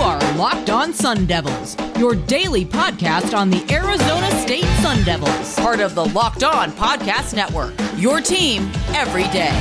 are Locked On Sun Devils, your daily podcast on the Arizona State Sun Devils, part of the Locked On Podcast Network. Your team every day.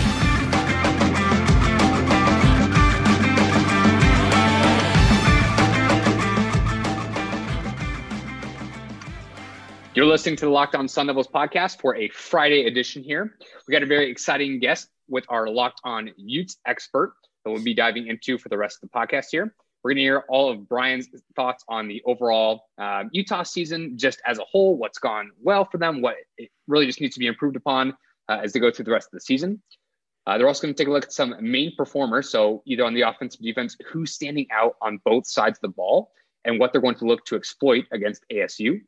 You're listening to the Locked On Sun Devils podcast for a Friday edition here. We got a very exciting guest with our Locked On Utes expert that we'll be diving into for the rest of the podcast here. We're going to hear all of Brian's thoughts on the overall uh, Utah season just as a whole, what's gone well for them, what it really just needs to be improved upon uh, as they go through the rest of the season. Uh, they're also going to take a look at some main performers. So, either on the offensive defense, who's standing out on both sides of the ball and what they're going to look to exploit against ASU.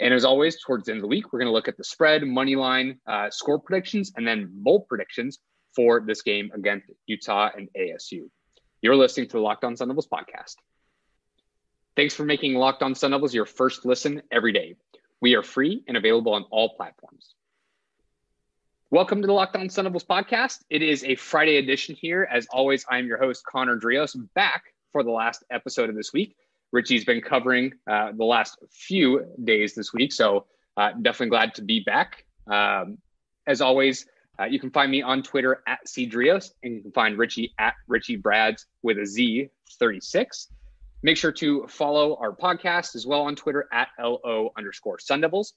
And as always, towards the end of the week, we're going to look at the spread, money line, uh, score predictions, and then bold predictions for this game against Utah and ASU. You're listening to the Locked On Sun Devils podcast. Thanks for making Locked On Sun Devils your first listen every day. We are free and available on all platforms. Welcome to the Locked On Sun Devils podcast. It is a Friday edition here. As always, I'm your host, Connor Drios, back for the last episode of this week. Richie's been covering uh, the last few days this week, so uh, definitely glad to be back. Um, as always, uh, you can find me on Twitter at Cedrios, and you can find Richie at Richie Brads with a Z 36. Make sure to follow our podcast as well on Twitter at LO underscore Sun Devils.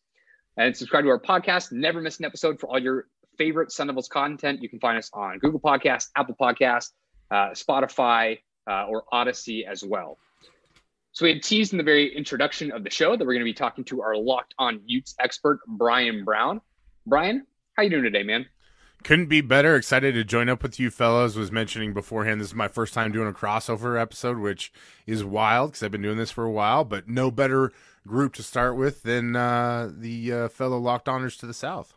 And subscribe to our podcast. Never miss an episode for all your favorite Sun Devils content. You can find us on Google Podcast, Apple Podcast, uh, Spotify, uh, or Odyssey as well. So we had teased in the very introduction of the show that we're going to be talking to our locked on Utes expert, Brian Brown. Brian, how you doing today, man? Couldn't be better. Excited to join up with you fellows. Was mentioning beforehand, this is my first time doing a crossover episode, which is wild because I've been doing this for a while. But no better group to start with than uh, the uh, fellow locked oners to the south.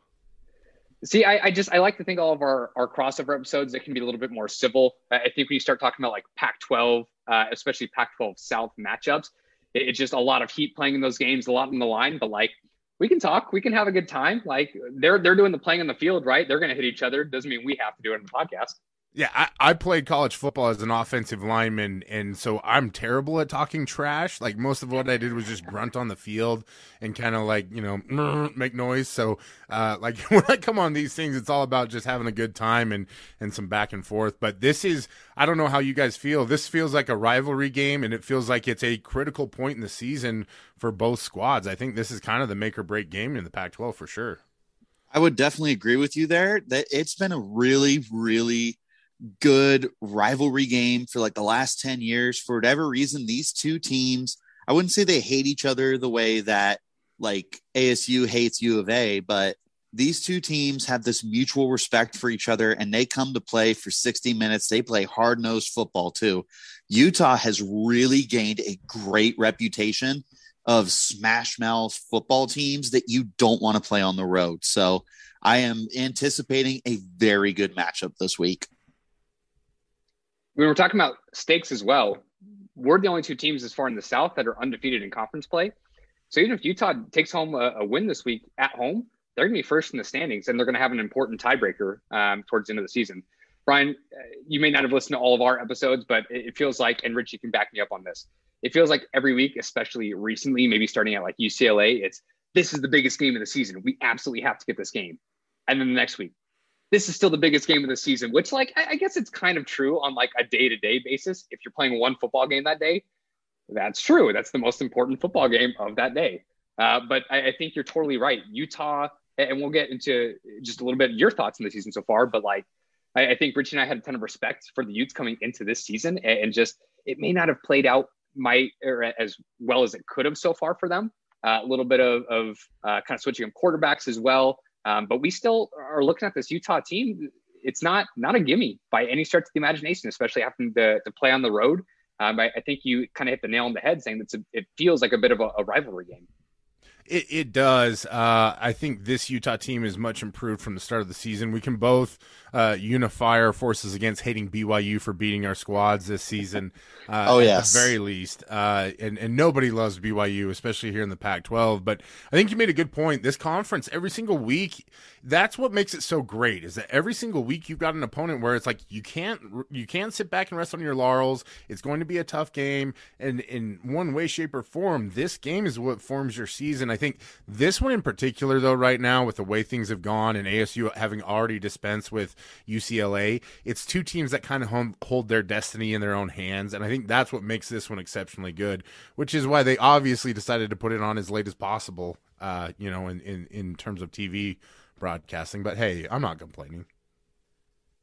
See, I, I, just I like to think all of our our crossover episodes that can be a little bit more civil. I think when you start talking about like Pac-12, uh, especially Pac-12 South matchups, it, it's just a lot of heat playing in those games, a lot on the line. But like we can talk, we can have a good time. Like they're they're doing the playing on the field, right? They're going to hit each other. Doesn't mean we have to do it in the podcast. Yeah, I, I, played college football as an offensive lineman, and so I'm terrible at talking trash. Like most of what I did was just grunt on the field and kind of like you know make noise. So uh, like when I come on these things, it's all about just having a good time and and some back and forth. But this is I don't know how you guys feel. This feels like a rivalry game, and it feels like it's a critical point in the season for both squads. I think this is kind of the make or break game in the Pac-12 for sure. I would definitely agree with you there. That it's been a really, really good rivalry game for like the last 10 years. For whatever reason, these two teams, I wouldn't say they hate each other the way that like ASU hates U of A, but these two teams have this mutual respect for each other and they come to play for 60 minutes. They play hard nosed football too. Utah has really gained a great reputation of smash mouth football teams that you don't want to play on the road. So I am anticipating a very good matchup this week when we're talking about stakes as well, we're the only two teams as far in the South that are undefeated in conference play. So even if Utah takes home a, a win this week at home, they're going to be first in the standings, and they're going to have an important tiebreaker um, towards the end of the season. Brian, uh, you may not have listened to all of our episodes, but it feels like, and Rich, you can back me up on this. It feels like every week, especially recently, maybe starting at like UCLA, it's this is the biggest game of the season. We absolutely have to get this game. And then the next week, this is still the biggest game of the season, which like I, I guess it's kind of true on like a day-to-day basis. If you're playing one football game that day, that's true. That's the most important football game of that day. Uh, but I, I, think you're totally right. Utah, and we'll get into just a little bit of your thoughts in the season so far. But like, I, I think Richie and I had a ton of respect for the Utes coming into this season, and, and just it may not have played out my as well as it could have so far for them. Uh, a little bit of, of uh, kind of switching of quarterbacks as well. Um, but we still are looking at this Utah team. It's not not a gimme by any stretch of the imagination, especially having to, to play on the road. Um, I, I, think you kind of hit the nail on the head saying that it feels like a bit of a, a rivalry game. It, it does. Uh, I think this Utah team is much improved from the start of the season. We can both uh, unify our forces against hating BYU for beating our squads this season. Uh, oh yes, at the very least. Uh, and and nobody loves BYU, especially here in the Pac-12. But I think you made a good point. This conference, every single week, that's what makes it so great. Is that every single week you've got an opponent where it's like you can't you can't sit back and rest on your laurels. It's going to be a tough game, and in one way, shape, or form, this game is what forms your season. I think this one in particular, though, right now with the way things have gone and ASU having already dispensed with UCLA, it's two teams that kind of hold their destiny in their own hands, and I think that's what makes this one exceptionally good. Which is why they obviously decided to put it on as late as possible. Uh, you know, in, in in terms of TV broadcasting. But hey, I'm not complaining.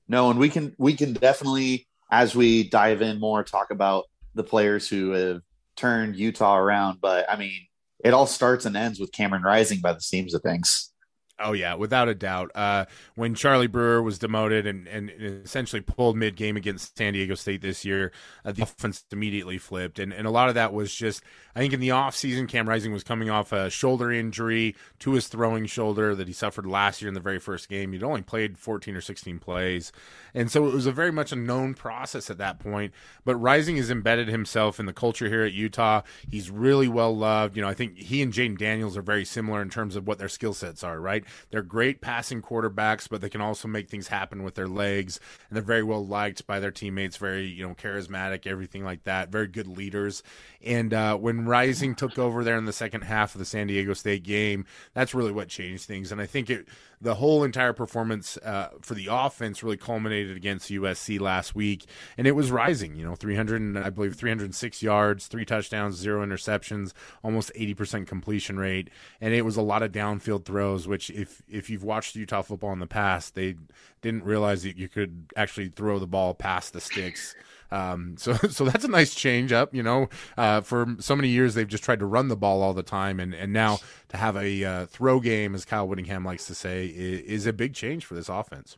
No, and we can we can definitely as we dive in more talk about the players who have turned Utah around. But I mean, it all starts and ends with Cameron Rising by the seams of things. Oh yeah, without a doubt. Uh, when Charlie Brewer was demoted and, and essentially pulled mid game against San Diego State this year, uh, the offense immediately flipped, and and a lot of that was just I think in the offseason, Cam Rising was coming off a shoulder injury to his throwing shoulder that he suffered last year in the very first game. He'd only played 14 or 16 plays, and so it was a very much a known process at that point. But Rising has embedded himself in the culture here at Utah. He's really well loved. You know, I think he and Jayden Daniels are very similar in terms of what their skill sets are. Right they're great passing quarterbacks, but they can also make things happen with their legs, and they're very well liked by their teammates. Very you know charismatic, everything like that. Very good leaders. And uh, when Rising took over there in the second half of the San Diego State game, that's really what changed things. And I think it the whole entire performance uh, for the offense really culminated against USC last week, and it was rising. You know, 300, I believe, 306 yards, three touchdowns, zero interceptions, almost 80% completion rate, and it was a lot of downfield throws. Which, if if you've watched Utah football in the past, they didn't realize that you could actually throw the ball past the sticks. Um, so, so that's a nice change up. You know, uh, for so many years they've just tried to run the ball all the time, and and now to have a uh, throw game, as Kyle Whittingham likes to say, is, is, a big change for this offense.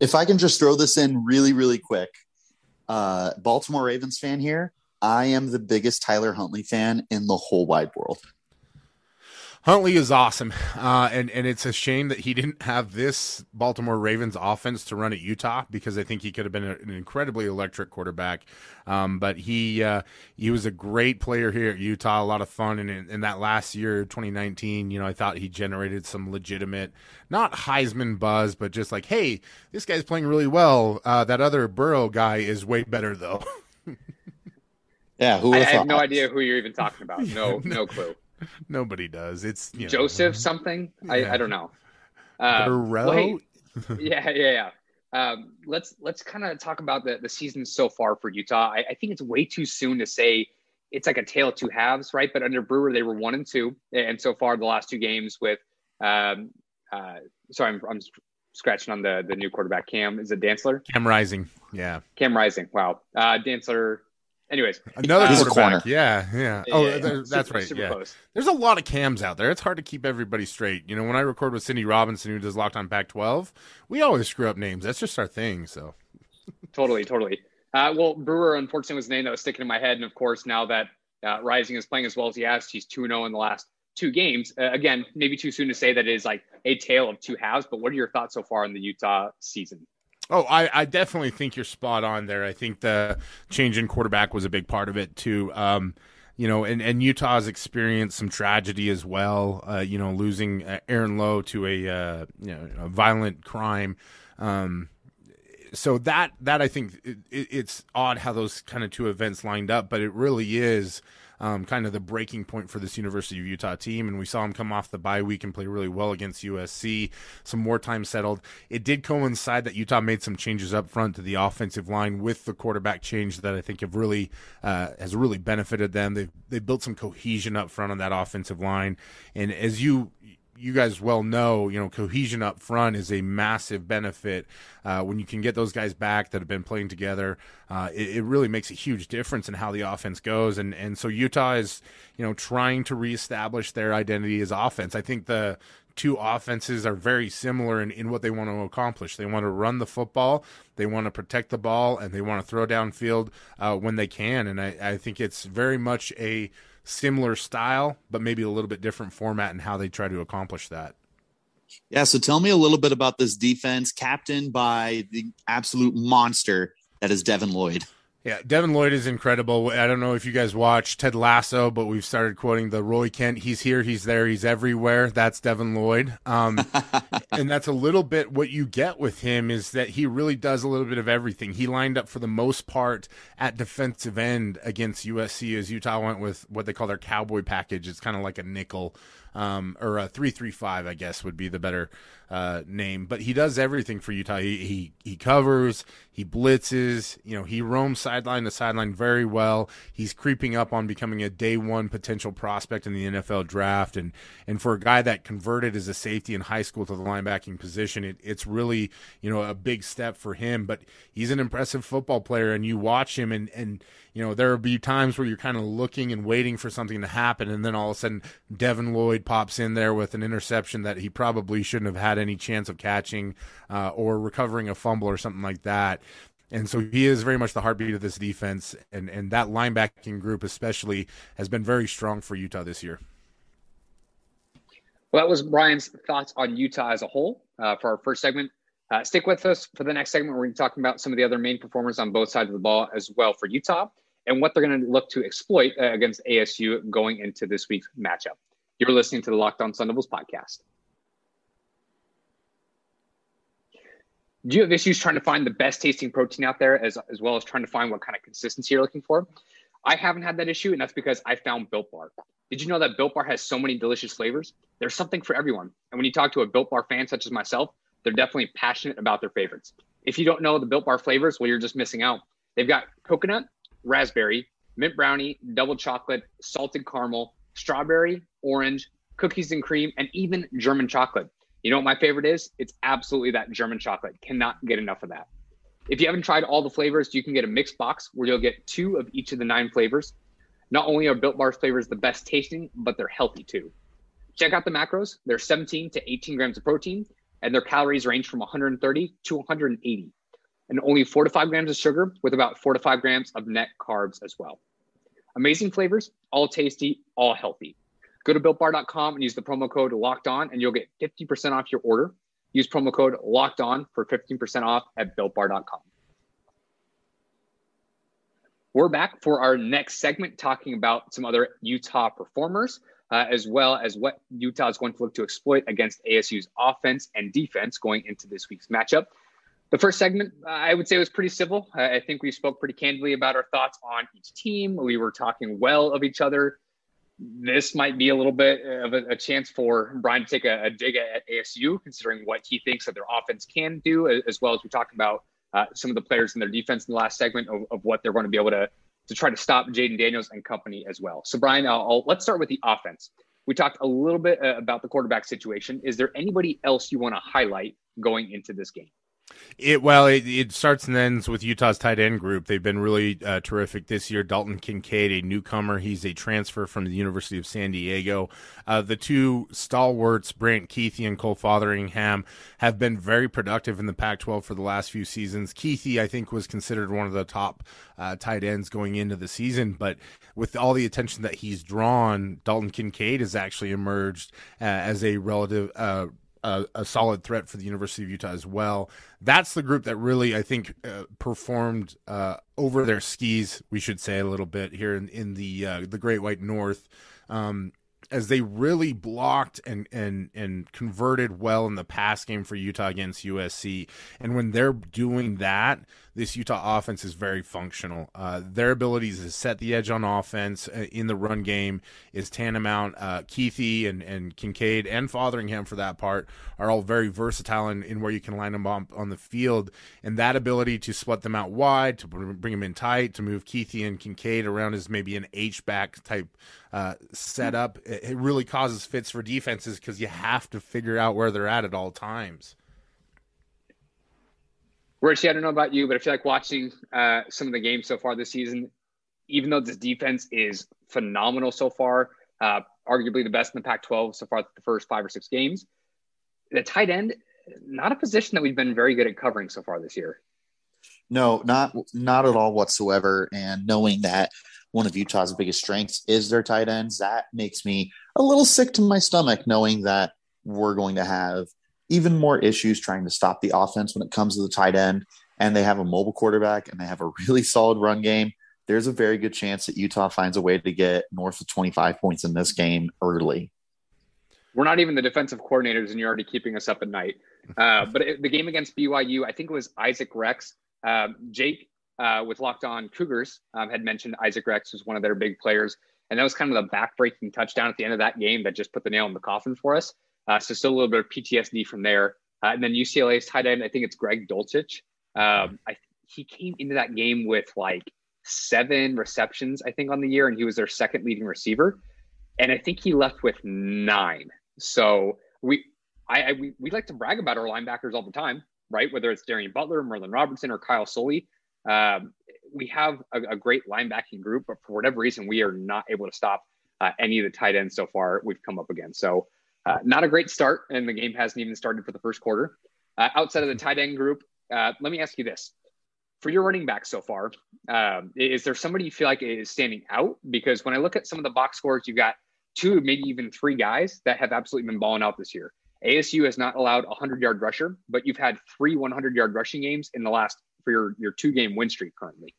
If I can just throw this in really, really quick, uh, Baltimore Ravens fan here. I am the biggest Tyler Huntley fan in the whole wide world. Huntley is awesome, uh, and and it's a shame that he didn't have this Baltimore Ravens offense to run at Utah because I think he could have been an incredibly electric quarterback. Um, but he uh, he was a great player here at Utah, a lot of fun, and in, in, that last year, 2019, you know, I thought he generated some legitimate, not Heisman buzz, but just like, hey, this guy's playing really well. Uh, that other Burrow guy is way better though. yeah, who I, I have no idea who you're even talking about. No, no clue. Nobody does. It's you know. Joseph something. Yeah. I, I don't know. Um, well, hey, yeah, yeah, yeah. Um, let's let's kind of talk about the the season so far for Utah. I, I, think it's way too soon to say it's like a tale of two halves, right? But under Brewer, they were one and two, and so far the last two games with, um, uh, sorry, I'm, I'm scratching on the the new quarterback Cam. Is it Dantzler? Cam Rising, yeah. Cam Rising. Wow. Uh, Dantzler Anyways, another uh, quarterback. Yeah, yeah. Oh, yeah, yeah. that's super, right. Super yeah. Close. There's a lot of cams out there. It's hard to keep everybody straight. You know, when I record with Cindy Robinson, who does Locked On Pac-12, we always screw up names. That's just our thing. So. totally, totally. Uh, well, Brewer unfortunately was the name that was sticking in my head, and of course, now that uh, Rising is playing as well as he has, he's two zero oh in the last two games. Uh, again, maybe too soon to say that it is like a tale of two halves. But what are your thoughts so far in the Utah season? Oh, I, I definitely think you're spot on there. I think the change in quarterback was a big part of it too. Um, you know, and, and Utah's experienced some tragedy as well. Uh, you know, losing uh, Aaron Lowe to a uh, you know a violent crime. Um, so that that I think it, it's odd how those kind of two events lined up, but it really is um, kind of the breaking point for this University of Utah team. And we saw him come off the bye week and play really well against USC. Some more time settled. It did coincide that Utah made some changes up front to the offensive line with the quarterback change that I think have really uh, has really benefited them. They've they built some cohesion up front on that offensive line. And as you you guys well know, you know, cohesion up front is a massive benefit. Uh, when you can get those guys back that have been playing together, uh, it, it, really makes a huge difference in how the offense goes. And and so Utah is, you know, trying to reestablish their identity as offense. I think the two offenses are very similar in, in what they want to accomplish. They want to run the football, they want to protect the ball, and they want to throw downfield uh, when they can. And I, I think it's very much a similar style, but maybe a little bit different format and how they try to accomplish that. Yeah, so tell me a little bit about this defense, captained by the absolute monster that is Devin Lloyd. Yeah, Devin Lloyd is incredible. I don't know if you guys watch Ted Lasso, but we've started quoting the Roy Kent. He's here, he's there, he's everywhere. That's Devin Lloyd. Um, and that's a little bit what you get with him is that he really does a little bit of everything. He lined up for the most part at defensive end against USC as Utah went with what they call their cowboy package. It's kind of like a nickel um, or a three five, I guess would be the better uh, name. But he does everything for Utah. He, he he covers, he blitzes, you know, he roams sideline to sideline very well. He's creeping up on becoming a day one potential prospect in the NFL draft, and and for a guy that converted as a safety in high school to the linebacking position, it, it's really you know a big step for him. But he's an impressive football player, and you watch him and and you know, there will be times where you're kind of looking and waiting for something to happen, and then all of a sudden Devin Lloyd pops in there with an interception that he probably shouldn't have had any chance of catching, uh, or recovering a fumble or something like that. And so he is very much the heartbeat of this defense, and and that linebacking group especially has been very strong for Utah this year. Well, that was Brian's thoughts on Utah as a whole uh, for our first segment. Uh, stick with us for the next segment. Where we're going to be talking about some of the other main performers on both sides of the ball as well for Utah and what they're going to look to exploit uh, against ASU going into this week's matchup. You're listening to the Locked On Sun Devils podcast. Do you have issues trying to find the best tasting protein out there as, as well as trying to find what kind of consistency you're looking for? I haven't had that issue, and that's because I found Built Bar. Did you know that Built Bar has so many delicious flavors? There's something for everyone. And when you talk to a Built Bar fan such as myself, they're definitely passionate about their favorites. If you don't know the Built Bar flavors, well, you're just missing out. They've got coconut, raspberry, mint brownie, double chocolate, salted caramel, strawberry, orange, cookies and cream, and even German chocolate. You know what my favorite is? It's absolutely that German chocolate. Cannot get enough of that. If you haven't tried all the flavors, you can get a mixed box where you'll get two of each of the nine flavors. Not only are Built Bar's flavors the best tasting, but they're healthy too. Check out the macros. They're 17 to 18 grams of protein, and their calories range from 130 to 180 and only four to five grams of sugar with about four to five grams of net carbs as well. Amazing flavors, all tasty, all healthy. Go to builtbar.com and use the promo code locked on, and you'll get 50% off your order. Use promo code locked on for 15% off at builtbar.com. We're back for our next segment talking about some other Utah performers, uh, as well as what Utah is going to look to exploit against ASU's offense and defense going into this week's matchup. The first segment, I would say, was pretty civil. I think we spoke pretty candidly about our thoughts on each team. We were talking well of each other. This might be a little bit of a, a chance for Brian to take a, a, dig at ASU, considering what he thinks that their offense can do, as well as we talked about uh, some of the players in their defense in the last segment of, of what they're going to be able to to try to stop Jayden Daniels and company as well. So, Brian, I'll, I'll, let's start with the offense. We talked a little bit uh, about the quarterback situation. Is there anybody else you want to highlight going into this game? It well, it, it, starts and ends with Utah's tight end group. They've been really uh, terrific this year. Dalton Kincaid, a newcomer, he's a transfer from the University of San Diego. Uh, the two stalwarts, Brant Kuithe and Cole Fotheringham, have been very productive in the Pac-12 for the last few seasons. Kuithe, I think, was considered one of the top uh, tight ends going into the season, but with all the attention that he's drawn, Dalton Kincaid has actually emerged uh, as a relative uh, a, a, solid threat for the University of Utah as well. That's the group that really, I think, uh, performed uh, over their skis. We should say a little bit here in, in the uh, the Great White North. Um, as they really blocked and and and converted well in the pass game for Utah against USC. And when they're doing that, this Utah offense is very functional. Uh, their abilities to set the edge on offense uh, in the run game is tantamount. Uh, Kuithe and, and Kincaid and Fotheringham, for that part, are all very versatile in, in where you can line them up on the field. And that ability to split them out wide, to bring them in tight, to move Kuithe and Kincaid around as maybe an H back type uh, setup, it, it really causes fits for defenses because you have to figure out where they're at at all times. Richie, I don't know about you, but I feel like watching uh, some of the games so far this season, even though this defense is phenomenal so far, uh, arguably the best in the Pac 12 so far, the first five or six games, the tight end, not a position that we've been very good at covering so far this year. No, not not at all whatsoever. And knowing that one of Utah's biggest strengths is their tight ends, that makes me a little sick to my stomach knowing that we're going to have – even more issues trying to stop the offense when it comes to the tight end. And they have a mobile quarterback and they have a really solid run game. There's a very good chance that Utah finds a way to get north of 25 points in this game early. We're not even the defensive coordinators, and you're already keeping us up at night. Uh, but it, the game against BYU, I think it was Isaac Rex. Um, Jake uh, with Locked On Cougars um, had mentioned Isaac Rex was one of their big players. And that was kind of the backbreaking touchdown at the end of that game that just put the nail in the coffin for us. Uh, so still a little bit of PTSD from there. Uh, and then UCLA's tight end, I think it's Greg Dulcich. Um, I, he came into that game with like seven receptions, I think, on the year, and he was their second leading receiver. And I think he left with nine. So we, I, I we, we like to brag about our linebackers all the time, right? Whether it's Darien Butler, Merlin Robertson, or Kyle Soelle. Um, we have a, a, great linebacking group, but for whatever reason, we are not able to stop uh, any of the tight ends so far we've come up against. So, uh, not a great start, and the game hasn't even started for the first quarter. Uh, outside of the tight end group, uh, let me ask you this: for your running back so far, um, is there somebody you feel like is standing out? Because when I look at some of the box scores, you've got two, maybe even three guys that have absolutely been balling out this year. ASU has not allowed a 100 yard rusher, but you've had three 100 yard rushing games in the last for your your two game win streak currently.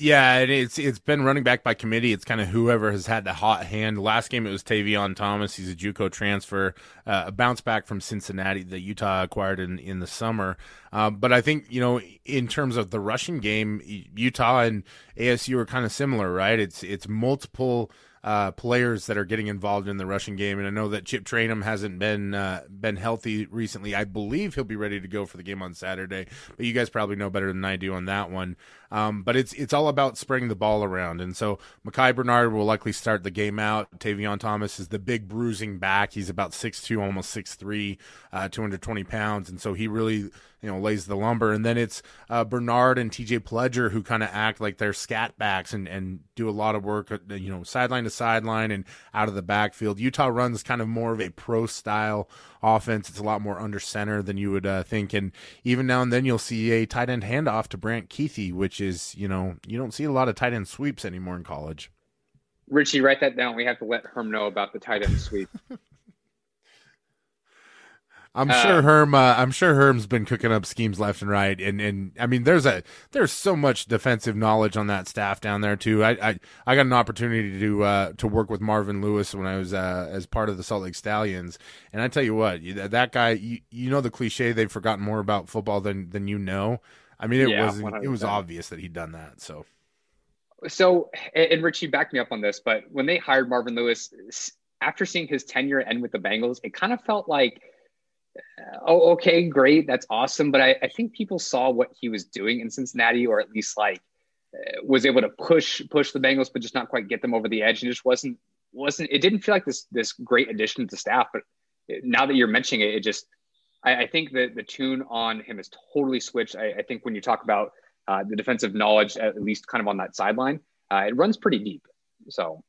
Yeah, it's it's been running back by committee. It's kind of whoever has had the hot hand. Last game it was Tavion Thomas. He's a JUCO transfer, uh, a bounce back from Cincinnati that Utah acquired in in the summer. Uh, but I think you know in terms of the rushing game, Utah and ASU are kind of similar, right? It's it's multiple uh, players that are getting involved in the rushing game. And I know that Chip Trayanum hasn't been uh, been healthy recently. I believe he'll be ready to go for the game on Saturday. But you guys probably know better than I do on that one. Um, but it's it's all about spreading the ball around. And so Micah Bernard will likely start the game out. Tavion Thomas is the big bruising back. He's about 6'2", almost 6'3", uh, 220 pounds. And so he really you know lays the lumber and then it's uh, Bernard and TJ Pledger who kind of act like they're scat backs and and do a lot of work uh, you know sideline to sideline and out of the backfield Utah runs kind of more of a pro style offense it's a lot more under center than you would uh, think and even now and then you'll see a tight end handoff to Brant Kuithe, which is you know you don't see a lot of tight end sweeps anymore in college Richie, write that down. We have to let Herm know about the tight end sweep. I'm uh, sure Herm. Uh, I'm sure Herm's been cooking up schemes left and right, and and I mean, there's a there's so much defensive knowledge on that staff down there too. I I, I got an opportunity to uh, to work with Marvin Lewis when I was uh, as part of the Salt Lake Stallions, and I tell you what, that guy, you, you know the cliche, they've forgotten more about football than than you know. I mean, it yeah, was 100%. it was obvious that he'd done that. So, so and Richie backed me up on this, but when they hired Marvin Lewis, after seeing his tenure end with the Bengals, it kind of felt like oh, okay, great, that's awesome. But I, I, think people saw what he was doing in Cincinnati, or at least like uh, was able to push push the Bengals, but just not quite get them over the edge. And just wasn't wasn't it didn't feel like this this great addition to staff. But now that you're mentioning it, it just I, I think that the tune on him has totally switched. I, I think when you talk about uh, the defensive knowledge, at least kind of on that sideline, uh, it runs pretty deep. So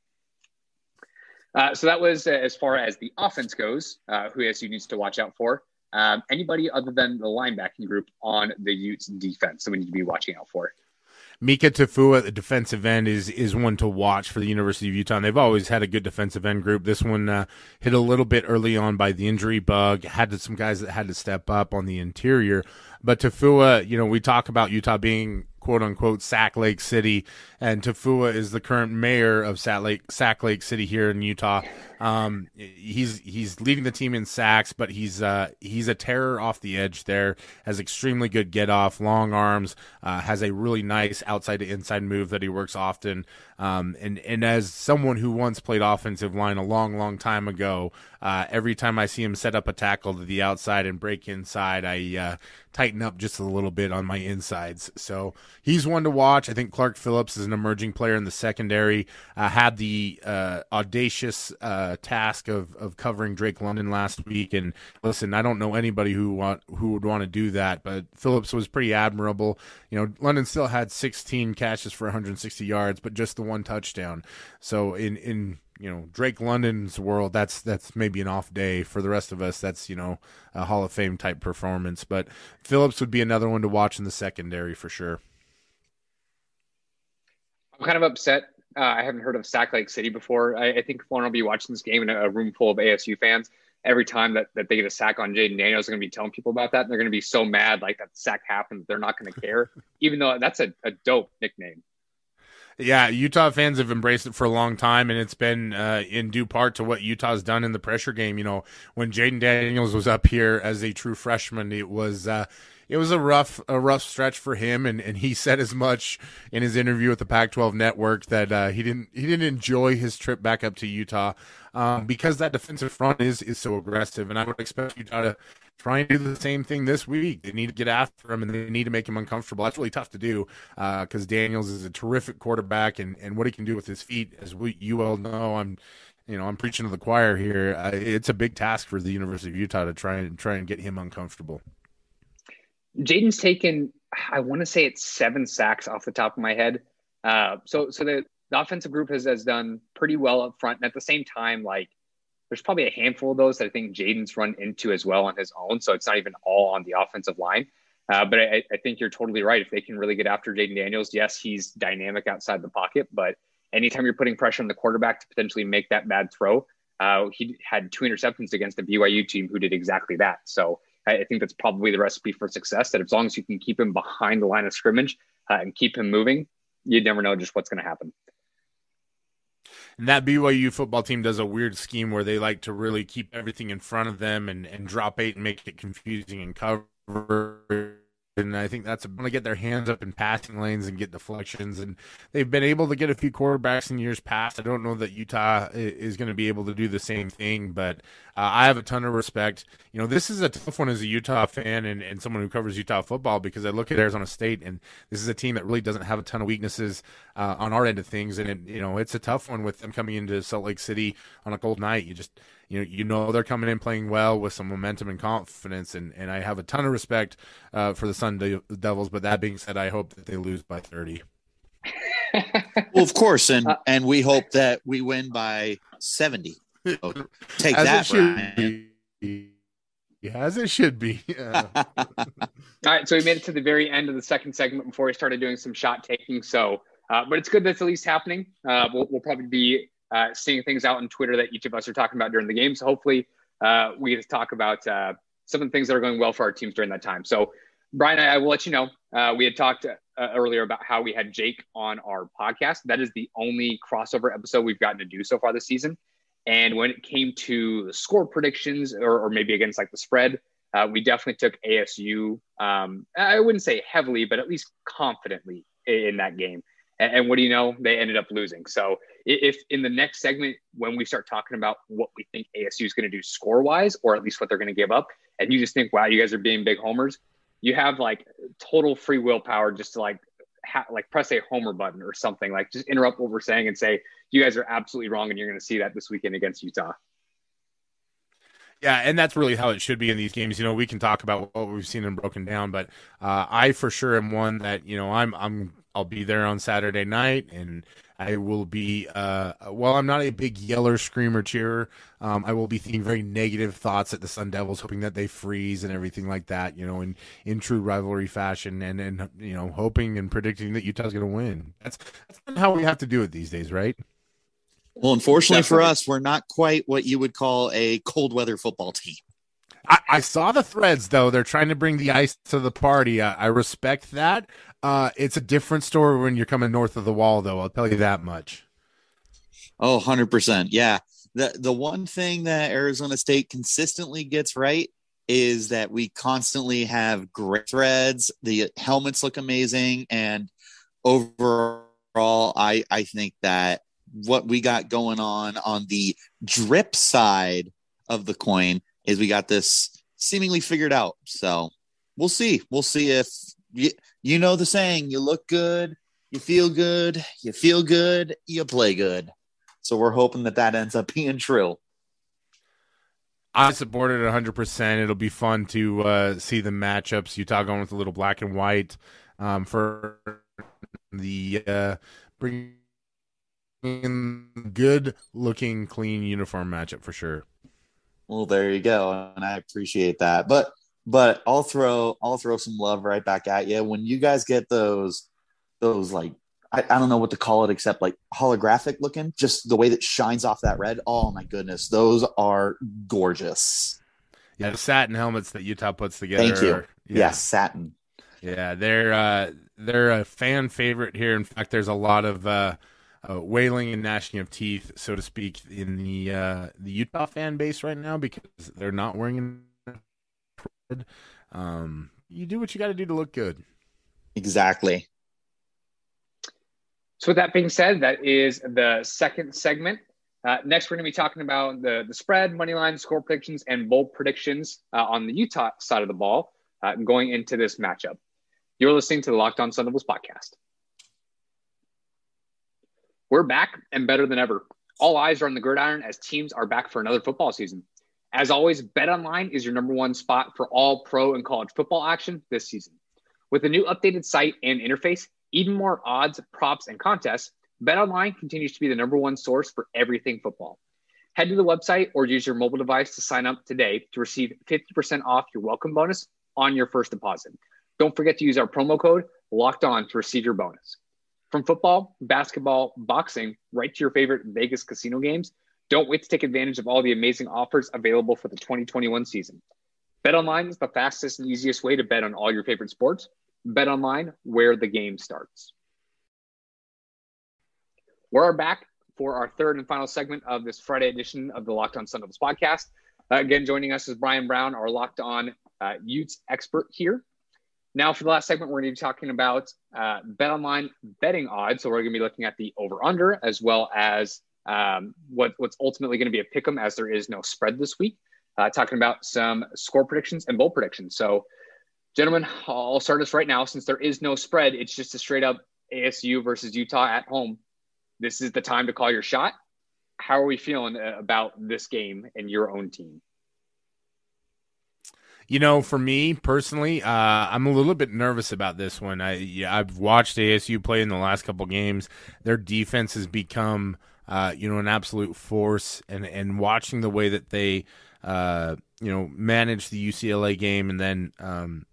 uh, so that was uh, as far as the offense goes, uh, who ASU needs to watch out for. Um, anybody other than the linebacking group on the Utes defense that we need to be watching out for? Mika Tafua, the defensive end, is is one to watch for the University of Utah. And they've always had a good defensive end group. This one uh, hit a little bit early on by the injury bug. Had to, some guys that had to step up on the interior. But Tafua, you know, we talk about Utah being quote unquote Sac Lake City, and Tafua is the current mayor of Sac Lake, Lake City here in Utah. Um, he's he's leading the team in sacks, but he's uh, he's a terror off the edge. There has extremely good get off, long arms, uh, has a really nice outside to inside move that he works often. Um, and and as someone who once played offensive line a long long time ago, uh, every time I see him set up a tackle to the outside and break inside, I uh, tighten up just a little bit on my insides. So he's one to watch. I think Clark Phillips is an emerging player in the secondary. Uh, had the uh, audacious uh, task of of covering Drake London last week. And listen, I don't know anybody who want who would want to do that, but Phillips was pretty admirable. You know, London still had 16 catches for 160 yards, but just the one touchdown. So in in you know Drake London's world, that's that's maybe an off day. For the rest of us, that's you know a Hall of Fame type performance. But Phillips would be another one to watch in the secondary for sure. I'm kind of upset. Uh, I haven't heard of Sac Lake City before. I, I think Lauren will be watching this game in a, room full of ASU fans. every time that, that they get a sack on Jayden Daniels, they're going to be telling people about that. And they're going to be so mad like that sack happened. They're not going to care, even though that's a, a dope nickname. Yeah, Utah fans have embraced it for a long time, and it's been uh, in due part to what Utah's done in the pressure game. You know, when Jayden Daniels was up here as a true freshman, it was uh, it was a rough a rough stretch for him, and, and he said as much in his interview with the Pac-12 Network that uh, he didn't he didn't enjoy his trip back up to Utah um, because that defensive front is is so aggressive, and I would expect Utah to try and do the same thing this week. They need to get after him and they need to make him uncomfortable. That's really tough to do because uh, Daniels is a terrific quarterback and, and what he can do with his feet, as we, you all know, I'm you know I'm preaching to the choir here. Uh, it's a big task for the University of Utah to try and try and get him uncomfortable. Jayden's taken, I want to say it's seven sacks off the top of my head. Uh, so so the, the offensive group has, has done pretty well up front, and at the same time, like there's probably a handful of those that I think Jayden's run into as well on his own. So it's not even all on the offensive line. Uh, but I, I, think you're totally right. If they can really get after Jayden Daniels, yes, he's dynamic outside the pocket, but anytime you're putting pressure on the quarterback to potentially make that bad throw, uh, he had two interceptions against a BYU team who did exactly that. So I, think that's probably the recipe for success. That as long as you can keep him behind the line of scrimmage uh, and keep him moving, you never know just what's going to happen. And that BYU football team does a weird scheme where they like to really keep everything in front of them and, and drop eight and make it confusing and cover and I think that's going to get their hands up in passing lanes and get deflections. And they've been able to get a few quarterbacks in years past. I don't know that Utah is going to be able to do the same thing, but uh, I have a ton of respect. You know, this is a tough one as a Utah fan and, and someone who covers Utah football because I look at Arizona State and this is a team that really doesn't have a ton of weaknesses uh, on our end of things. And, it, you know, it's a tough one with them coming into Salt Lake City on a cold night. You just, you know, you know they're coming in playing well with some momentum and confidence, and, and I have a ton of respect uh, for the Sun De- Devils. But that being said, I hope that they lose by thirty. well, of course, and uh, and we hope that we win by seventy. So take that, Brian. Be. As it should be. Yeah. All right, so we made it to the very end of the second segment before we started doing some shot taking. So, uh, but it's good that's at least happening. Uh, we'll, we'll probably be uh, seeing things out on Twitter that each of us are talking about during the game. So hopefully uh, we get to talk about uh, some of the things that are going well for our teams during that time. So Brian, I, I will let you know. Uh, we had talked uh, earlier about how we had Jake on our podcast. That is the only crossover episode we've gotten to do so far this season. And when it came to the score predictions, or, or maybe against like the spread, uh, we definitely took ASU. Um, I wouldn't say heavily, but at least confidently in that game. And, and what do you know? They ended up losing. So if in the next segment, when we start talking about what we think ASU is going to do score wise, or at least what they're going to give up, and you just think, wow, you guys are being big homers, you have like total free willpower just to like ha- like press a homer button or something like just interrupt what we're saying and say you guys are absolutely wrong and you're going to see that this weekend against Utah. Yeah, and that's really how it should be in these games. You know, we can talk about what we've seen and broken down, but uh, I for sure am one that you know I'm I'm I'll be there on Saturday night, and I will be. Uh, well, I'm not a big yeller, screamer, cheerer. Um, I will be thinking very negative thoughts at the Sun Devils, hoping that they freeze and everything like that. You know, in in true rivalry fashion, and and you know, hoping and predicting that Utah's going to win. That's that's how we have to do it these days, right? Well, unfortunately Definitely. for us, we're not quite what you would call a cold weather football team. I, I, saw the threads though. They're trying to bring the ice to the party. I, I respect that. Uh, it's a different story when you're coming north of the wall, though. I'll tell you that much. Oh, 100%. Yeah. The, the one thing that Arizona State consistently gets right is that we constantly have great threads. The helmets look amazing. And overall, I, I think that what we got going on on the drip side of the coin is we got this seemingly figured out. So we'll see. We'll see if you, know the saying, you look good, you feel good, you feel good, you play good. So we're hoping that that ends up being true. I support it 100%. It'll be fun to uh, see the matchups. Utah going with a little black and white um, for the uh, bringing good looking, clean uniform matchup for sure. Well, there you go, and I appreciate that. But but I'll throw I'll throw some love right back at you when you guys get those those like I, I, don't know what to call it except like holographic looking. Just the way that shines off that red. Oh my goodness, those are gorgeous. Yeah, the satin helmets that Utah puts together. Thank you. Are, yeah. Yes, satin. Yeah, they're uh, they're a fan favorite here. In fact, there's a lot of uh, uh, wailing and gnashing of teeth, so to speak, in the uh, the Utah fan base right now because they're not wearing. Um, you do what you got to do to look good. Exactly. So, with that being said, that is the second segment. Uh, next, we're going to be talking about the, the spread, money line, score predictions, and bowl predictions uh, on the Utah side of the ball uh, going into this matchup. You're listening to the Locked On Sun Devils podcast. We're back and better than ever. All eyes are on the gridiron as teams are back for another football season. As always, BetOnline is your number one spot for all pro and college football action this season. With a new updated site and interface, even more odds, props, and contests, BetOnline continues to be the number one source for everything football. Head to the website or use your mobile device to sign up today to receive 50% off your welcome bonus on your first deposit. Don't forget to use our promo code locked on to receive your bonus. From football, basketball, boxing, right to your favorite Vegas casino games, don't wait to take advantage of all the amazing offers available for the 2021 season. BetOnline is the fastest and easiest way to bet on all your favorite sports. BetOnline, where the game starts. We're back for our third and final segment of this Friday edition of the Locked On Sun Devils podcast. Uh, again, joining us is Brian Brown, our Locked On uh, Utes expert here. Now, for the last segment, we're going to be talking about uh, bet online betting odds. So, we're going to be looking at the over under as well as um, what, what's ultimately going to be a pick 'em as there is no spread this week. Uh, talking about some score predictions and bowl predictions. So, gentlemen, I'll start us right now. Since there is no spread, it's just a straight up ASU versus Utah at home. This is the time to call your shot. How are we feeling uh, about this game and your own team? You know, for me personally, uh, I'm a little bit nervous about this one. I yeah, I've watched ASU play in the last couple games. Their defense has become, uh, you know, an absolute force, and and watching the way that they, uh, you know, manage the UCLA game, and then, um,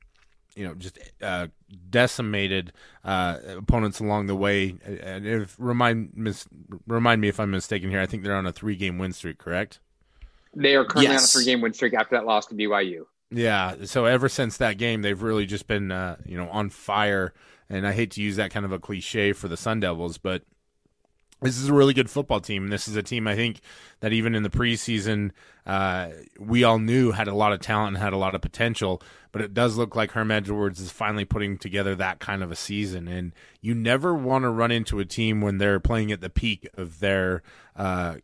you know, just uh, decimated uh, opponents along the way. And if remind mis- remind me if I'm mistaken here, I think they're on a three game win streak, correct? They are currently yes. on a three game win streak after that loss to BYU. Yeah, so ever since that game, they've really just been, uh, you know, on fire. And I hate to use that kind of a cliche for the Sun Devils, but this is a really good football team. And this is a team I think that even in the preseason, uh, we all knew had a lot of talent and had a lot of potential. But it does look like Herm Edwards is finally putting together that kind of a season. And you never want to run into a team when they're playing at the peak of their uh,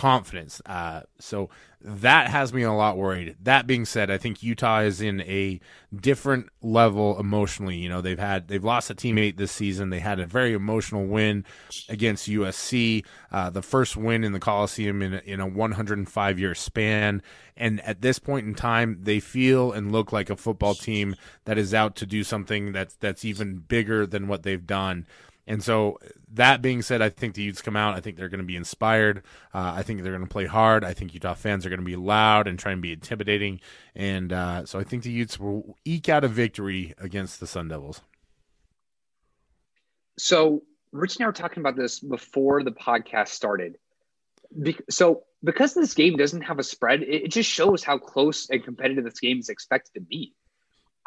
confidence. Uh, so that has me a lot worried. That being said, I think Utah is in a different level emotionally. You know, they've had they've lost a teammate this season. They had a very emotional win against USC, uh, the first win in the Coliseum in in a 105 year span. And at this point in time, they feel and look like a football team that is out to do something that's that's even bigger than what they've done. And so, that being said, I think the Utes come out. I think they're going to be inspired. Uh, I think they're going to play hard. I think Utah fans are going to be loud and try and be intimidating. And uh, so I think the Utes will eke out a victory against the Sun Devils. So, Rich and I were talking about this before the podcast started. Be- so, because this game doesn't have a spread, it, it just shows how close and competitive this game is expected to be.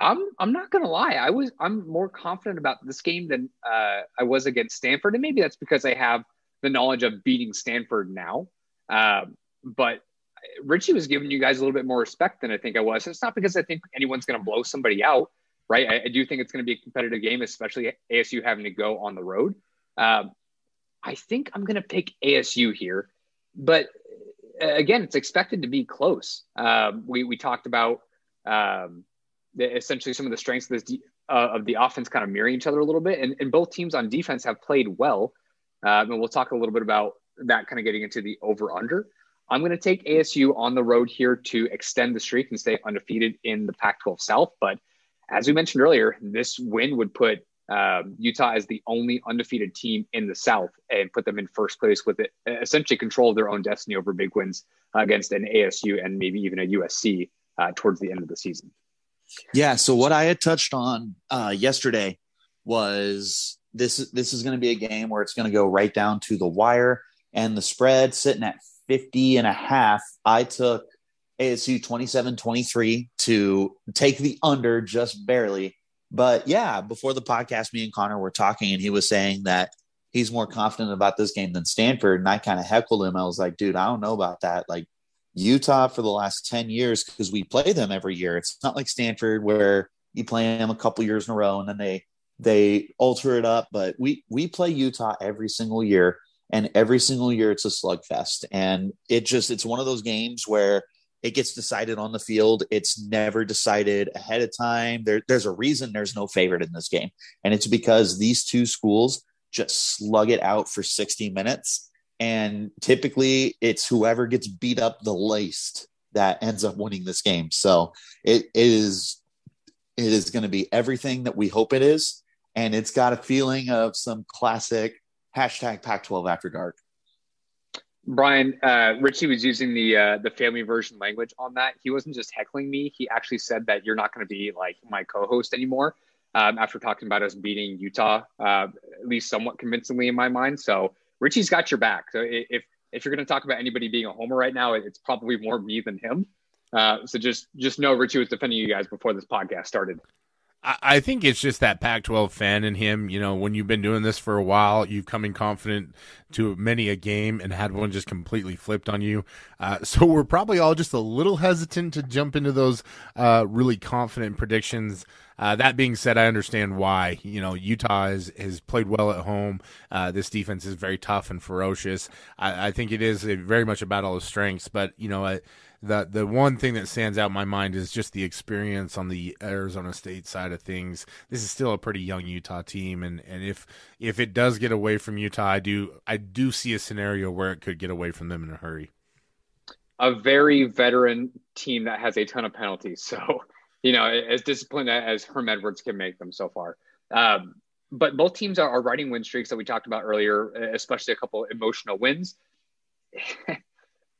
I'm I'm not gonna lie. I was I'm more confident about this game than uh, I was against Stanford, and maybe that's because I have the knowledge of beating Stanford now. Um, but Richie was giving you guys a little bit more respect than I think I was. It's not because I think anyone's going to blow somebody out, right? I, I do think it's going to be a competitive game, especially ASU having to go on the road. Um, I think I'm going to pick ASU here, but uh, again, it's expected to be close. Um, we we talked about um, essentially some of the strengths of, this, uh, of the offense kind of mirroring each other a little bit. And, and both teams on defense have played well. Uh, and we'll talk a little bit about that kind of getting into the over under. I'm going to take ASU on the road here to extend the streak and stay undefeated in the Pac 12 South. But as we mentioned earlier, this win would put um, Utah as the only undefeated team in the South and put them in first place with it, essentially control of their own destiny over big wins against an ASU and maybe even a USC uh, towards the end of the season. Yeah. So what I had touched on uh, yesterday was this this is going to be a game where it's going to go right down to the wire and the spread sitting at 50 and a half. I took ASU 27 23 to take the under just barely. But yeah, before the podcast, me and Connor were talking, and he was saying that he's more confident about this game than Stanford. And I kind of heckled him. I was like, dude, I don't know about that. Like Utah for the last 10 years, because we play them every year. It's not like Stanford where you play them a couple years in a row and then they they alter it up. But we we play Utah every single year. And every single year it's a slugfest. And it just it's one of those games where it gets decided on the field. It's never decided ahead of time. There, there's a reason there's no favorite in this game. And it's because these two schools just slug it out for 60 minutes. And typically it's whoever gets beat up the least that ends up winning this game. So it, is it is going to be everything that we hope it is. And it's got a feeling of some classic hashtag Pac 12 after dark. Brian, uh, Richie was using the uh, the family version language on that. He wasn't just heckling me. He actually said that you're not going to be like my co-host anymore um, after talking about us beating Utah, uh, at least somewhat convincingly in my mind. So Richie's got your back. So if if you're going to talk about anybody being a homer right now, it's probably more me than him. Uh, so just just know Richie was defending you guys before this podcast started. I think it's just that Pac 12 fan in him. You know, when you've been doing this for a while, you've come in confident to many a game and had one just completely flipped on you. Uh, so we're probably all just a little hesitant to jump into those uh, really confident predictions. Uh, that being said, I understand why. You know, Utah has, has played well at home. Uh, this defense is very tough and ferocious. I, I think it is very much a battle of strengths, but, you know, the the one thing that stands out in my mind is just the experience on the Arizona State side of things. This is still a pretty young Utah team, and, and if if it does get away from Utah, I do I do see a scenario where it could get away from them in a hurry. A very veteran team that has a ton of penalties, so you know as disciplined as Herm Edwards can make them so far. Um, but both teams are, are riding win streaks that we talked about earlier, especially a couple emotional wins.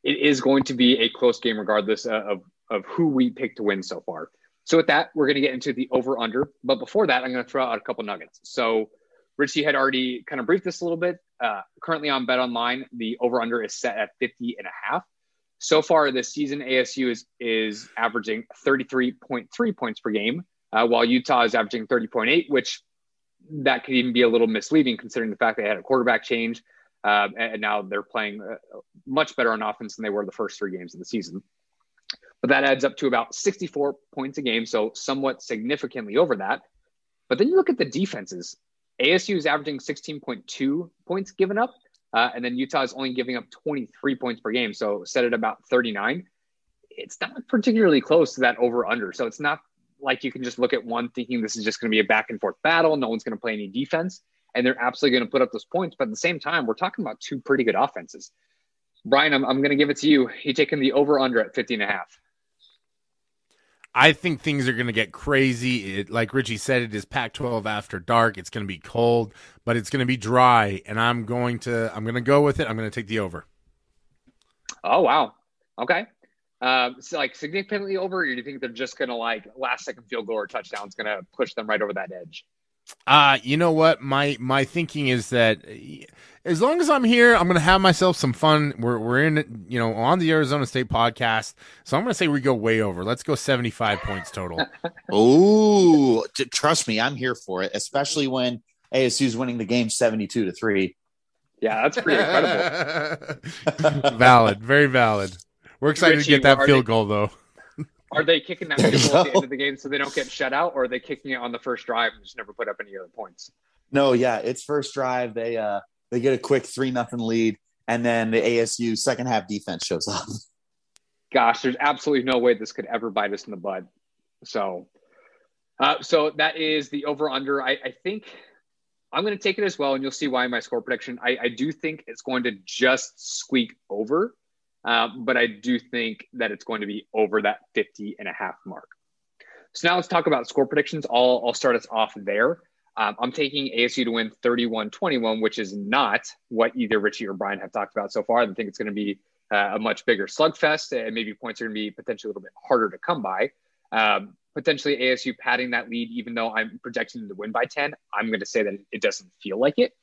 it is going to be a close game regardless of, of who we pick to win so far. So with that, we're going to get into the over under. But before that, I'm going to throw out a couple nuggets. So Richie had already kind of briefed this a little bit. Uh, currently on Bet Online, the over under is set at 50 and a half. So far this season, ASU is is averaging 33.3 points per game, uh, while Utah is averaging 30.8, which that could even be a little misleading considering the fact they had a quarterback change. Uh, and now they're playing uh, much better on offense than they were the first three games of the season. But that adds up to about 64 points a game, so somewhat significantly over that. But then you look at the defenses. ASU is averaging 16.2 points given up, uh, and then Utah is only giving up 23 points per game, so set at about 39. It's not particularly close to that over under. So it's not like you can just look at one thinking this is just going to be a back and forth battle. No one's going to play any defense and they're absolutely going to put up those points. But at the same time, we're talking about two pretty good offenses. Brian, I'm, I'm going to give it to you. You taking the over under at 50 and a half. I think things are going to get crazy. It, like Richie said, it is Pac-12 after dark. It's going to be cold, but it's going to be dry, and I'm going to I'm going to go with it. I'm going to take the over. Oh wow, okay. Um, so like significantly over, or do you think they're just going to like last second field goal or touchdown is going to push them right over that edge? Uh, you know what? My my thinking is that as long as I'm here, I'm gonna have myself some fun. We're we're in you know on the Arizona State podcast, so I'm gonna say we go way over. Let's go 75 points total. oh, trust me, I'm here for it, especially when ASU's winning the game 72 to three. Yeah, that's pretty incredible. valid, very valid. We're excited Richie, to get that field goal though. Are they kicking that field goal at the end of the game so they don't get shut out, or are they kicking it on the first drive and just never put up any other points? No, yeah, it's first drive. They uh they get a quick three nothing lead, and then the ASU second half defense shows up. Gosh, there's absolutely no way this could ever bite us in the butt. So, uh, so that is the over under. I, I think I'm going to take it as well, and you'll see why in my score prediction. I, I do think it's going to just squeak over. Uh, but I do think that it's going to be over that 50 and a half mark. So now let's talk about score predictions. I'll, I'll start us off there. Um, I'm taking ASU to win 31 21, which is not what either Richie or Brian have talked about so far. I think it's going to be uh, a much bigger slugfest, and maybe points are going to be potentially a little bit harder to come by. Um, potentially ASU padding that lead, even though I'm projecting them to win by 10. I'm going to say that it doesn't feel like it.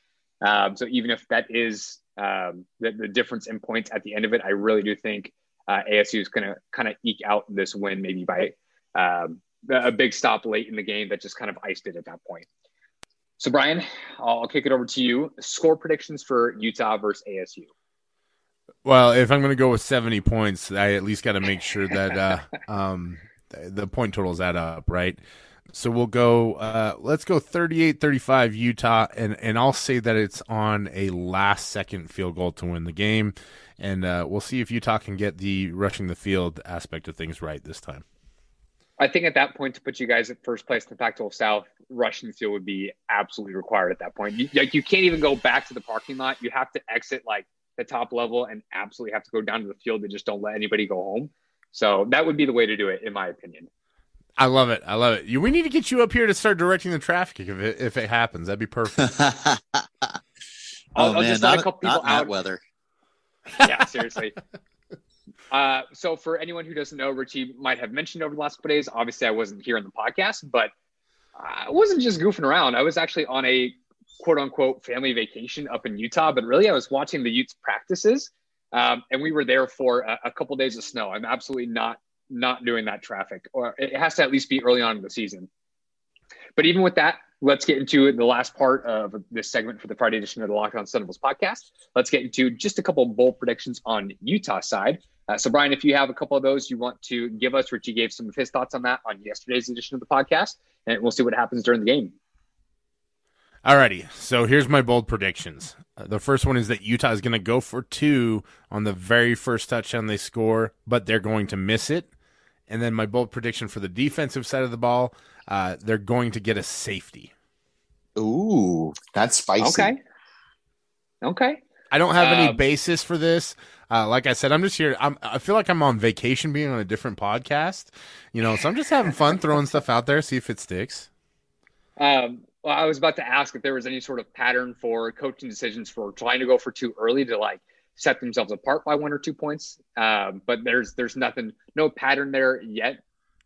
Um, so even if that is um, the, the, difference in points at the end of it, I really do think uh, ASU is going to kind of eke out this win, maybe by um, a big stop late in the game that just kind of iced it at that point. So Brian, I'll kick it over to you. Score predictions for Utah versus ASU. Well, if I'm going to go with 70 points, I at least got to make sure that uh, um, the point totals add up, right? So we'll go. Uh, let's go 38-35 Utah, and and I'll say that it's on a last second field goal to win the game, and uh, we'll see if Utah can get the rushing the field aspect of things right this time. I think at that point to put you guys at first place in the Pac-12 South, rushing the field would be absolutely required at that point. You, like you can't even go back to the parking lot. You have to exit like the top level and absolutely have to go down to the field. They just don't let anybody go home. So that would be the way to do it, in my opinion. I love it. I love it. We need to get you up here to start directing the traffic if it, if it happens. That'd be perfect. oh I'll, man, I'll not, not out. weather. Yeah, seriously. uh, so for anyone who doesn't know, Richie might have mentioned over the last couple days. Obviously, I wasn't here on the podcast, but I wasn't just goofing around. I was actually on a quote unquote family vacation up in Utah, but really I was watching the Utes practices. Um, and we were there for a, a couple days of snow. I'm absolutely not not doing that traffic, or it has to at least be early on in the season. But even with that, let's get into the last part of this segment for the Friday edition of the Locked On Devils podcast. Let's get into just a couple bold predictions on Utah side. Uh, so, Brian, if you have a couple of those you want to give us, Richie gave some of his thoughts on that on yesterday's edition of the podcast, and we'll see what happens during the game. Alrighty, so here's my bold predictions. Uh, the first one is that Utah is going to go for two on the very first touchdown they score, but they're going to miss it. And then my bold prediction for the defensive side of the ball, uh, they're going to get a safety. Ooh, that's spicy. Okay. Okay. I don't have any um, basis for this. Uh, like I said, I'm just here. I'm, I feel like I'm on vacation, being on a different podcast. You know, so I'm just having fun throwing stuff out there, see if it sticks. Um, well, I was about to ask if there was any sort of pattern for coaching decisions for trying to go for too early to like set themselves apart by one or two points. Um, but there's there's nothing, no pattern there yet.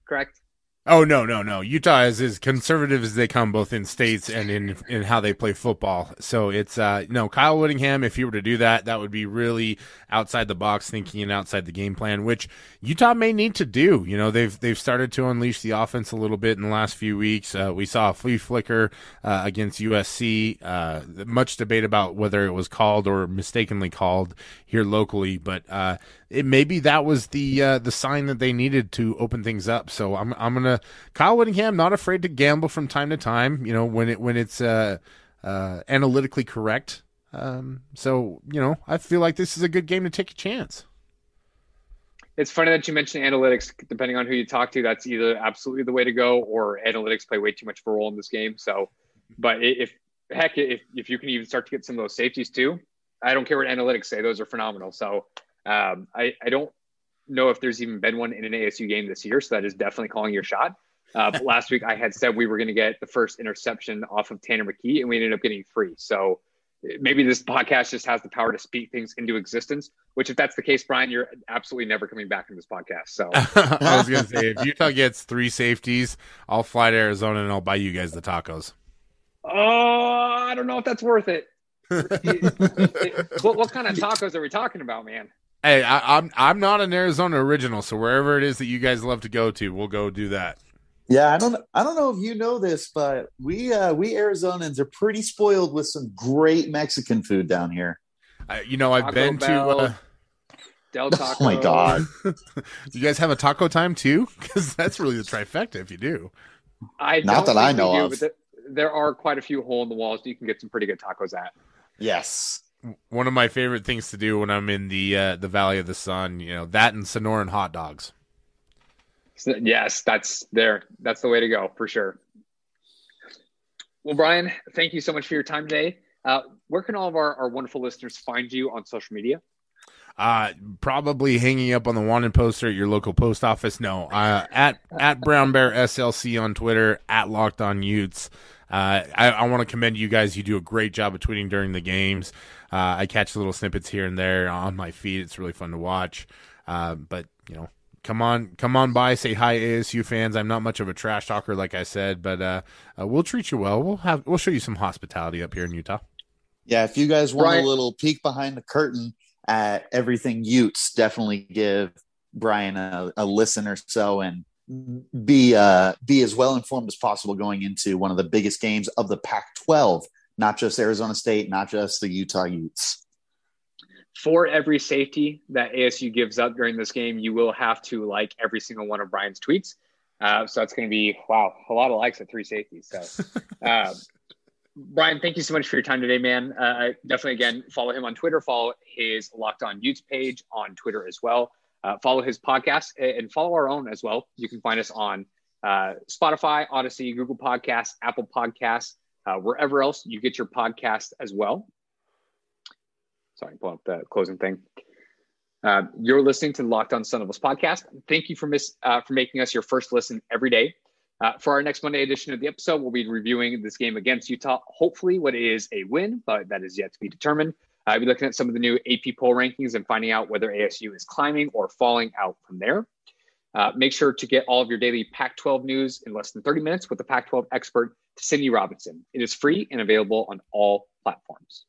Correct. Oh no, no, no! Utah is as conservative as they come, both in states and in in how they play football. So it's uh, no Kyle Whittingham. If he were to do that, that would be really outside the box thinking and outside the game plan, which Utah may need to do. You know, they've they've started to unleash the offense a little bit in the last few weeks. Uh, we saw a flea flicker uh, against USC. Uh, much debate about whether it was called or mistakenly called here locally, but uh, it maybe that was the uh, the sign that they needed to open things up. So I'm I'm gonna Kyle Whittingham not afraid to gamble from time to time. You know when it when it's uh, uh, analytically correct. Um, so you know I feel like this is a good game to take a chance. It's funny that you mentioned analytics. Depending on who you talk to, that's either absolutely the way to go, or analytics play way too much of a role in this game. So, but if heck, if if you can even start to get some of those safeties too, I don't care what analytics say; those are phenomenal. So um, I, I don't know if there's even been one in an ASU game this year, so that is definitely calling your shot. Uh, but last week I had said we were going to get the first interception off of Tanner McKee, and we ended up getting three. So maybe this podcast just has the power to speak things into existence. Which, if that's the case, Brian, you're absolutely never coming back in this podcast. So I was going to say, if Utah gets three safeties, I'll fly to Arizona and I'll buy you guys the tacos. Oh, I don't know if that's worth it. what, what kind of tacos are we talking about, man? Hey, I, am I'm, I'm not an Arizona original, so wherever it is that you guys love to go to, we'll go do that. Yeah, I don't I don't know if you know this, but we uh, we Arizonans are pretty spoiled with some great Mexican food down here. Uh, you know, I've Taco been Bell, to. Uh... Del Taco. Oh my god! you guys have a taco time too? Because that's really the trifecta. If you do, I not that I know do, of. But there are quite a few hole in the walls you can get some pretty good tacos at. Yes, one of my favorite things to do when I'm in the uh, the Valley of the Sun. You know that and Sonoran hot dogs. Yes, that's there. That's the way to go for sure. Well, Brian, thank you so much for your time today. Uh, where can all of our, our wonderful listeners find you on social media? Uh, probably hanging up on the wanted poster at your local post office. No, uh, at at Brown Bear SLC on Twitter, at Locked On Utes. Uh, I, I want to commend you guys. You do a great job of tweeting during the games. Uh, I catch little snippets here and there on my feed. It's really fun to watch. Uh, but you know, come on, come on by, say hi, ASU fans. I'm not much of a trash talker, like I said, but uh, uh, we'll treat you well. We'll have we'll show you some hospitality up here in Utah. Yeah, if you guys want Brian, a little peek behind the curtain at everything Utes, definitely give Brian a, a listen or so and be uh, be as well informed as possible going into one of the biggest games of the Pac-12, not just Arizona State, not just the Utah Utes for every safety that ASU gives up during this game, you will have to like every single one of Brian's tweets. Uh, so that's going to be wow, a lot of likes at three safeties. So, uh, Brian, thank you so much for your time today, man. Uh, definitely, again, follow him on Twitter. Follow his Locked On Utes page on Twitter as well. Uh, follow his podcast and follow our own as well. You can find us on uh, Spotify, Audacy, Google Podcasts, Apple Podcasts, uh, wherever else you get your podcast as well sorry, pull up the closing thing. Uh, you're listening to the Locked On Sun Us podcast. Thank you for miss uh, for making us your first listen every day. Uh, for our next Monday edition of the episode, we'll be reviewing this game against Utah. Hopefully, what is a win, but that is yet to be determined. I'll be looking at some of the new AP poll rankings and finding out whether ASU is climbing or falling out from there. Uh, make sure to get all of your daily Pac 12 news in less than 30 minutes with the Pac 12 expert, Cindy Robinson. It is free and available on all platforms.